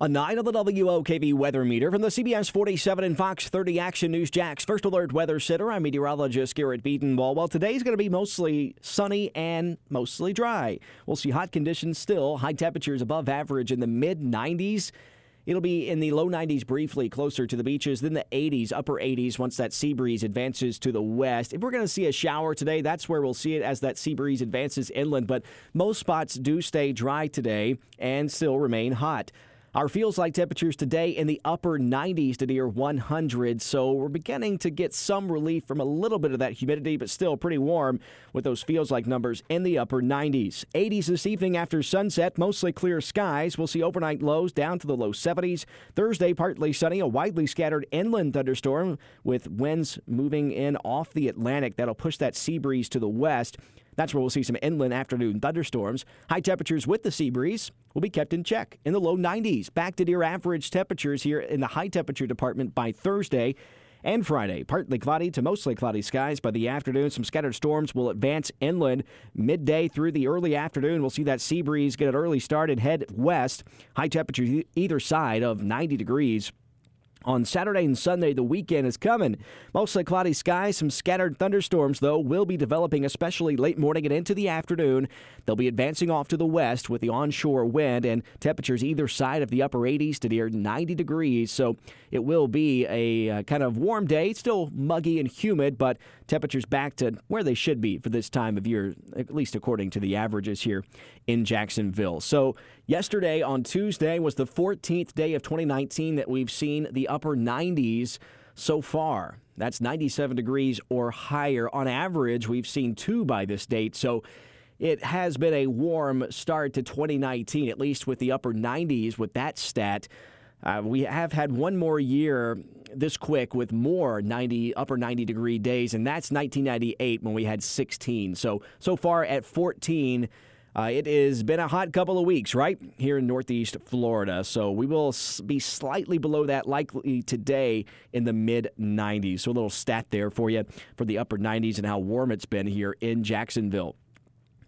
A 9 on the WOKV weather meter from the CBS 47 and Fox 30 Action News Jax. First Alert Weather Center. I'm meteorologist Garrett Bedenbaugh. Well, today's going to be mostly sunny and mostly dry. We'll see hot conditions still, high temperatures above average in the mid 90s. It'll be in the low 90s briefly, closer to the beaches, then the 80s, upper 80s once that sea breeze advances to the west. If we're going to see a shower today, that's where we'll see it as that sea breeze advances inland. But most spots do stay dry today and still remain hot. Our feels like temperatures today in the upper 90s to near 100, so we're beginning to get some relief from a little bit of that humidity, but still pretty warm with those feels like numbers in the upper 90s. 80s this evening after sunset, mostly clear skies. We'll see overnight lows down to the low 70s. Thursday, partly sunny, a widely scattered inland thunderstorm with winds moving in off the Atlantic. That'll push that sea breeze to the west. That's where we'll see some inland afternoon thunderstorms. High temperatures with the sea breeze will be kept in check in the low 90s. Back to near average temperatures here in the high temperature department by Thursday and Friday. Partly cloudy to mostly cloudy skies by the afternoon. Some scattered storms will advance inland midday through the early afternoon. We'll see that sea breeze get an early start and head west. High temperatures either side of 90 degrees. On Saturday and Sunday, the weekend is coming. Mostly cloudy skies, some scattered thunderstorms, though, will be developing, especially late morning and into the afternoon. They'll be advancing off to the west with the onshore wind and temperatures either side of the upper 80s to near 90 degrees. So it will be a uh, kind of warm day, still muggy and humid, but temperatures back to where they should be for this time of year, at least according to the averages here in Jacksonville. So yesterday on Tuesday was the 14th day of 2019 that we've seen the upper 90s so far. That's 97 degrees or higher. On average, we've seen two by this date. So it has been a warm start to 2019, at least with the upper 90s with that stat. Uh, we have had one more year this quick with more 90 upper 90 degree days, and that's 1998 when we had 16. So so far at 14. Uh, it has been a hot couple of weeks, right, here in Northeast Florida. So we will be slightly below that likely today in the mid 90s. So a little stat there for you for the upper 90s and how warm it's been here in Jacksonville.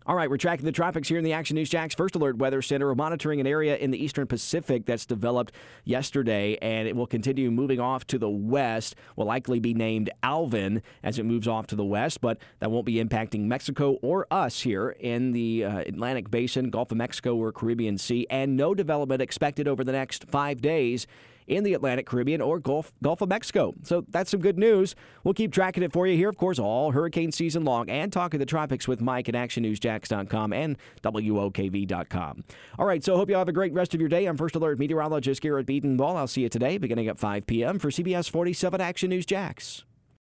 All right, we're tracking the tropics here in the Action News Jax First Alert Weather Center. We're monitoring an area in the eastern Pacific that's developed yesterday, and it will continue moving off to the west. Will likely be named Alvin as it moves off to the west, but that won't be impacting Mexico or us here in the uh, Atlantic Basin, Gulf of Mexico, or Caribbean Sea, and no development expected over the next five days in the Atlantic Caribbean or Gulf, Gulf of Mexico. So that's some good news. We'll keep tracking it for you here, of course, all hurricane season long and talking the tropics with Mike at ActionNewsJax.com and WOKV.com. All right, so hope you all have a great rest of your day. I'm First Alert Meteorologist Garrett Bedenbaugh. I'll see you today beginning at 5 p.m. for CBS 47 Action News Jax.